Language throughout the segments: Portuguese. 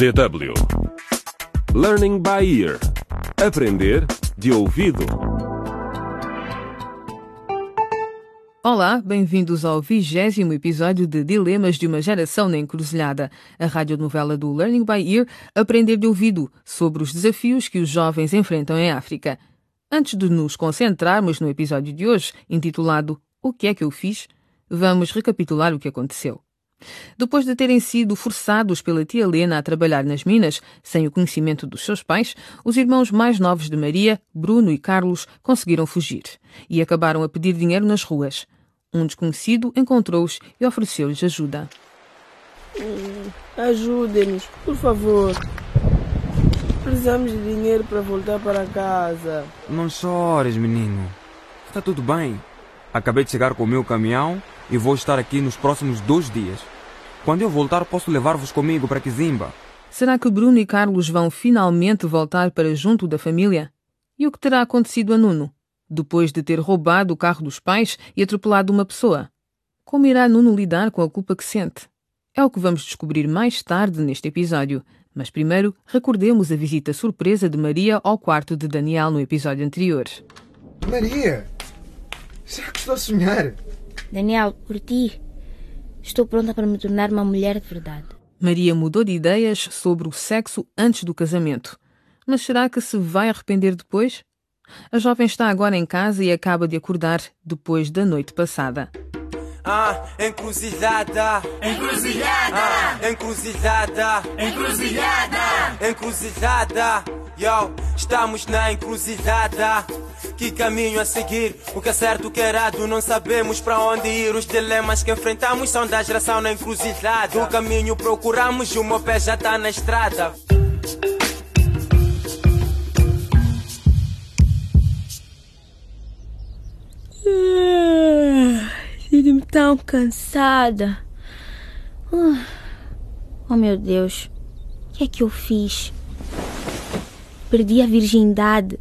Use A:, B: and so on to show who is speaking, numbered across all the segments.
A: DW Learning by Ear Aprender de ouvido.
B: Olá, bem-vindos ao vigésimo episódio de Dilemas de uma Geração na Encruzilhada, a radionovela do Learning by Ear Aprender de Ouvido, sobre os desafios que os jovens enfrentam em África. Antes de nos concentrarmos no episódio de hoje, intitulado O que é que eu fiz? Vamos recapitular o que aconteceu. Depois de terem sido forçados pela tia Helena a trabalhar nas minas, sem o conhecimento dos seus pais, os irmãos mais novos de Maria, Bruno e Carlos, conseguiram fugir e acabaram a pedir dinheiro nas ruas. Um desconhecido encontrou-os e ofereceu-lhes ajuda.
C: Ajudem-nos, por favor. Precisamos de dinheiro para voltar para casa.
D: Não chores, menino. Está tudo bem. Acabei de chegar com o meu caminhão e vou estar aqui nos próximos dois dias. Quando eu voltar, posso levar-vos comigo para Kizimba.
B: Será que Bruno e Carlos vão finalmente voltar para junto da família? E o que terá acontecido a Nuno? Depois de ter roubado o carro dos pais e atropelado uma pessoa? Como irá Nuno lidar com a culpa que sente? É o que vamos descobrir mais tarde neste episódio. Mas primeiro, recordemos a visita surpresa de Maria ao quarto de Daniel no episódio anterior.
E: Maria! Será que estou a sonhar?
F: Daniel, por ti, estou pronta para me tornar uma mulher de verdade.
B: Maria mudou de ideias sobre o sexo antes do casamento. Mas será que se vai arrepender depois? A jovem está agora em casa e acaba de acordar depois da noite passada.
G: Ah, encruzilhada.
H: Encruzilhada.
G: Ah, encruzilhada.
H: Encruzilhada.
G: Encruzilhada. Yo, estamos na encruzilhada. Que caminho a seguir? O que é certo, o que é errado? Não sabemos para onde ir. Os dilemas que enfrentamos são da geração na encruzilhada. O caminho procuramos e o meu pé já tá na estrada.
F: Sinto-me tão cansada. Uh, Oh meu Deus, o que é que eu fiz? Perdi a virgindade.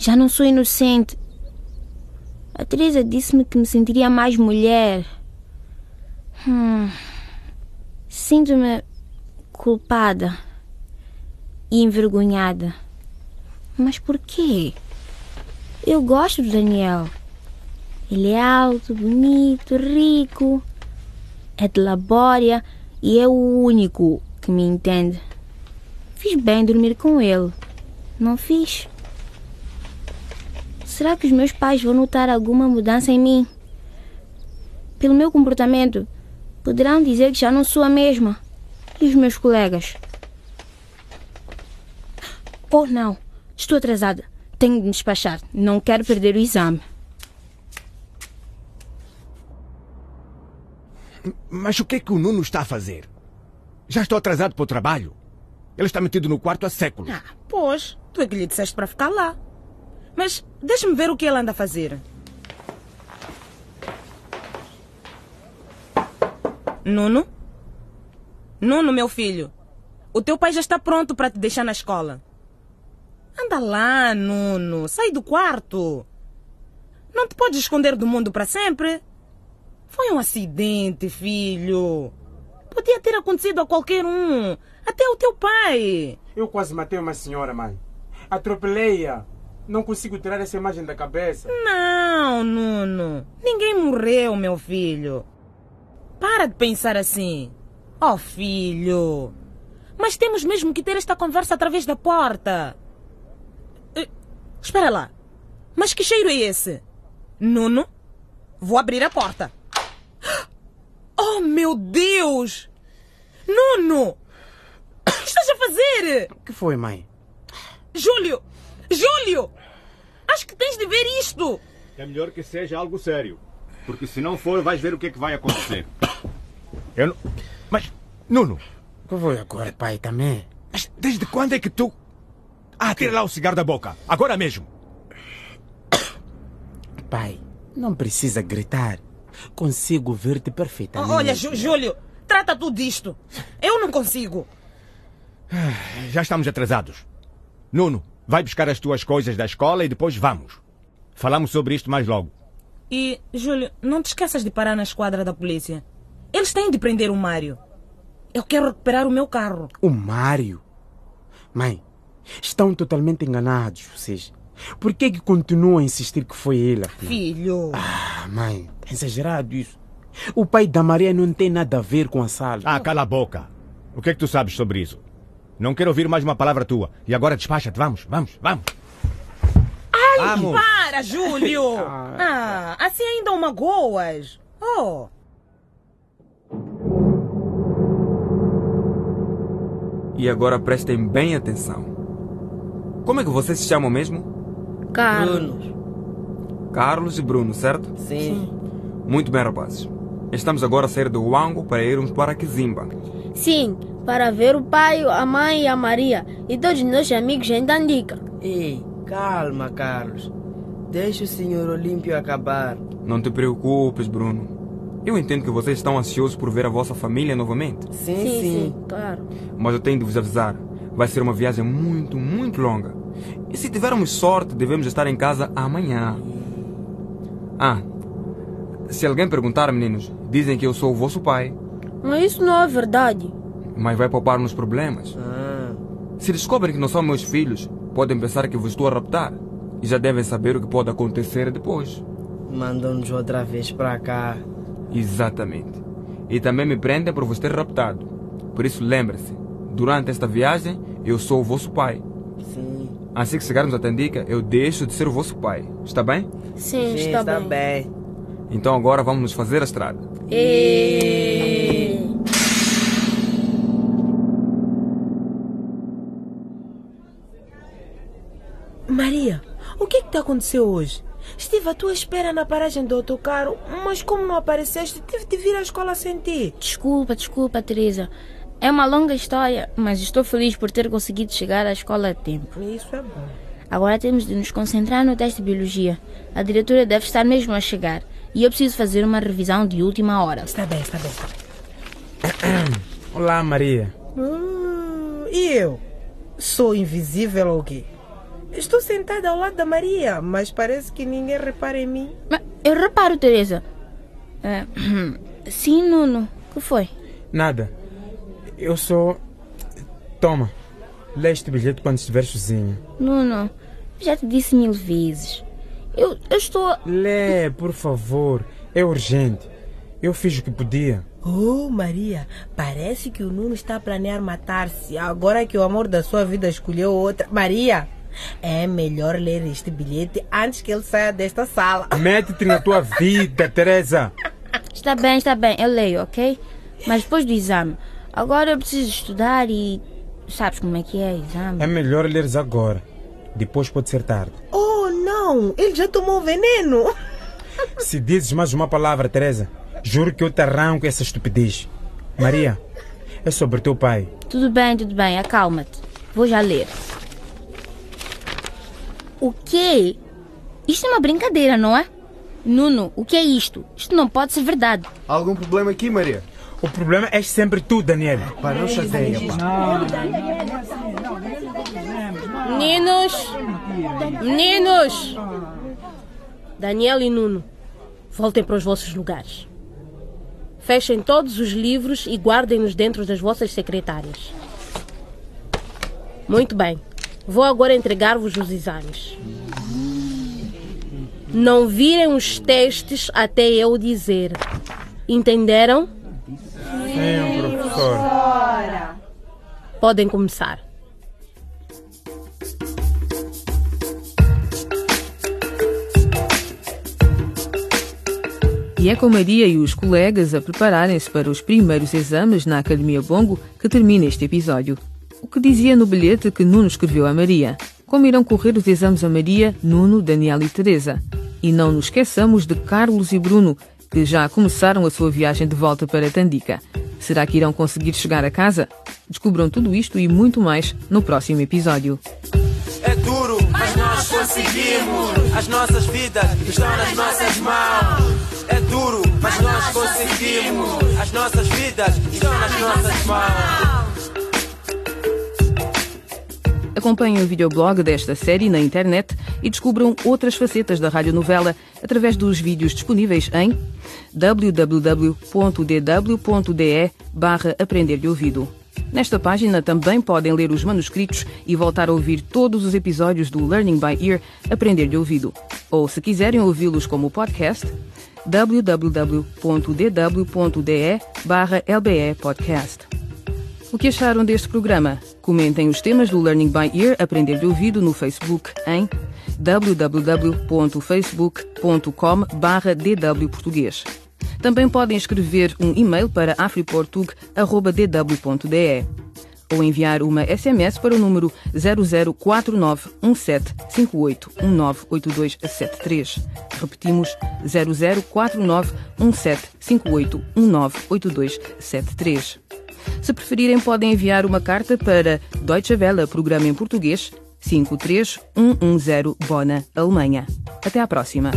F: Já não sou inocente. A Teresa disse-me que me sentiria mais mulher. Hum. Sinto-me culpada e envergonhada. Mas por quê? Eu gosto do Daniel. Ele é alto, bonito, rico, é de labória e é o único que me entende. Fiz bem dormir com ele. Não fiz? Será que os meus pais vão notar alguma mudança em mim? Pelo meu comportamento, poderão dizer que já não sou a mesma. E os meus colegas? Oh, não. Estou atrasada. Tenho de me despachar. Não quero perder o exame.
E: Mas o que é que o Nuno está a fazer? Já estou atrasado para o trabalho. Ele está metido no quarto há séculos.
I: Ah, pois, tu é que lhe disseste para ficar lá. Mas deixa-me ver o que ele anda a fazer. Nuno? Nuno, meu filho. O teu pai já está pronto para te deixar na escola. Anda lá, Nuno. Sai do quarto. Não te podes esconder do mundo para sempre. Foi um acidente, filho. Podia ter acontecido a qualquer um. Até o teu pai.
J: Eu quase matei uma senhora, mãe. Atropelei-a. Não consigo tirar essa imagem da cabeça.
I: Não, Nuno. Ninguém morreu, meu filho. Para de pensar assim. Oh, filho. Mas temos mesmo que ter esta conversa através da porta. Eh, espera lá. Mas que cheiro é esse? Nuno, vou abrir a porta. Oh, meu Deus! Nuno! O que estás a fazer?
E: O que foi, mãe?
I: Júlio! Júlio! Acho que tens de ver isto!
K: É melhor que seja algo sério. Porque se não for, vais ver o que é que vai acontecer.
E: Eu não... Mas, Nuno,
C: O que foi agora, pai, também?
E: mas desde quando é que tu... Ah, tira lá o cigarro da boca. Agora mesmo.
C: Pai, não precisa gritar. Consigo ver-te perfeitamente.
I: Olha, Jú- Júlio, trata tudo disto. Eu não consigo.
E: Já estamos atrasados. Nuno, vai buscar as tuas coisas da escola e depois vamos. Falamos sobre isto mais logo.
I: E, Júlio, não te esqueças de parar na esquadra da polícia. Eles têm de prender o Mário. Eu quero recuperar o meu carro.
J: O Mário? Mãe, estão totalmente enganados vocês. Por que que continuam a insistir que foi ele? afinal?
I: Filho.
J: Ah, mãe, é exagerado isso. O pai da Maria não tem nada a ver com a sala.
E: Ah, cala a boca. O que é que tu sabes sobre isso? Não quero ouvir mais uma palavra tua. E agora despacha-te. Vamos, vamos, vamos.
I: Ai,
E: Vamos.
I: para, Júlio! ah, assim ainda o magoas. Oh,
D: E agora prestem bem atenção. Como é que vocês se chamam mesmo?
F: Carlos.
D: Carlos e Bruno, certo?
F: Sim.
D: Muito bem, rapazes. Estamos agora a sair do Wango para irmos para Kizimba.
F: Sim, para ver o pai, a mãe e a Maria e todos os nossos amigos em Tandica.
L: Ei, calma, Carlos. Deixa o senhor Olímpio acabar.
D: Não te preocupes, Bruno. Eu entendo que vocês estão ansiosos por ver a vossa família novamente.
L: Sim,
F: Sim, sim, claro.
D: Mas eu tenho de vos avisar. Vai ser uma viagem muito, muito longa. E se tivermos sorte, devemos estar em casa amanhã. Ah, se alguém perguntar, meninos, dizem que eu sou o vosso pai.
F: Mas isso não é verdade.
D: Mas vai poupar-nos problemas.
L: Ah,
D: Se descobrem que não são meus filhos, podem pensar que vos estou a raptar. E já devem saber o que pode acontecer depois.
L: mandam-nos outra vez para cá.
D: Exatamente. E também me prendem por vos ter raptado. Por isso lembre-se, durante esta viagem eu sou o vosso pai.
L: Sim.
D: Assim que chegarmos a Tandica, eu deixo de ser o vosso pai. Está bem?
F: Sim,
L: Sim,
F: está,
L: está
F: bem.
L: bem.
D: Então agora vamos nos fazer a estrada.
F: E...
I: Maria, o que é que te aconteceu hoje? Estive à tua espera na paragem do autocarro, mas como não apareceste, tive de vir à escola sem ti.
F: Desculpa, desculpa, Teresa. É uma longa história, mas estou feliz por ter conseguido chegar à escola a tempo.
I: Isso é bom.
F: Agora temos de nos concentrar no teste de biologia. A diretora deve estar mesmo a chegar. E eu preciso fazer uma revisão de última hora.
I: Está bem, está bem.
J: Olá, Maria.
I: Hum, e eu? Sou invisível ou quê? Estou sentada ao lado da Maria, mas parece que ninguém repara em mim.
F: Mas eu reparo, Teresa. É, sim, Nuno. O que foi?
J: Nada. Eu sou. Toma. Lê este bilhete quando estiver sozinho.
F: Nuno, já te disse mil vezes. Eu, eu estou.
J: Lê, por favor. É urgente. Eu fiz o que podia.
I: Oh, Maria, parece que o Nuno está a planear matar-se agora que o amor da sua vida escolheu outra. Maria, é melhor ler este bilhete antes que ele saia desta sala.
J: Mete-te na tua vida, Teresa.
F: Está bem, está bem, eu leio, ok? Mas depois do exame. Agora eu preciso estudar e. Sabes como é que é exame?
J: É melhor leres agora. Depois pode ser tarde.
I: Oh, não, ele já tomou veneno.
J: Se dizes mais uma palavra, Teresa, juro que eu te arranco essa estupidez. Maria, é sobre teu pai.
F: Tudo bem, tudo bem, acalma-te. Vou já ler. O quê? Isto é uma brincadeira, não é? Nuno, o que é isto? Isto não pode ser verdade.
K: Há algum problema aqui, Maria?
J: O problema é sempre tu, Daniel.
K: Pá, não chateia, pá.
M: Meninos! Meninos! Daniel e Nuno, voltem para os vossos lugares. Fechem todos os livros e guardem-nos dentro das vossas secretárias. Muito bem. Vou agora entregar-vos os exames. Não virem os testes até eu dizer. Entenderam?
J: Sim, professor.
M: Podem começar.
B: E é com Maria e os colegas a prepararem-se para os primeiros exames na Academia Bongo que termina este episódio. O que dizia no bilhete que Nuno escreveu a Maria? Como irão correr os exames a Maria, Nuno, Daniel e Teresa? E não nos esqueçamos de Carlos e Bruno, que já começaram a sua viagem de volta para Tandica. Será que irão conseguir chegar a casa? Descubram tudo isto e muito mais no próximo episódio.
G: É duro, mas nós conseguimos. As nossas vidas estão nas nossas mãos. É duro, mas nós conseguimos. As nossas vidas estão nas nossas mãos.
B: Acompanhem o videoblog desta série na internet e descubram outras facetas da radionovela através dos vídeos disponíveis em www.dw.de barra Aprender de Ouvido. Nesta página também podem ler os manuscritos e voltar a ouvir todos os episódios do Learning by Ear Aprender de Ouvido. Ou, se quiserem ouvi-los como podcast, www.dw.de barra LBE Podcast. O que acharam deste programa? Comentem os temas do Learning by Ear Aprender de Ouvido no Facebook em www.facebook.com barra dwportuguês. Também podem escrever um e-mail para afriportug.dw.de ou enviar uma SMS para o número 00491758198273. Repetimos 00491758198273. Se preferirem, podem enviar uma carta para Deutsche Welle, programa em português, 53110 Bona, Alemanha. Até à próxima.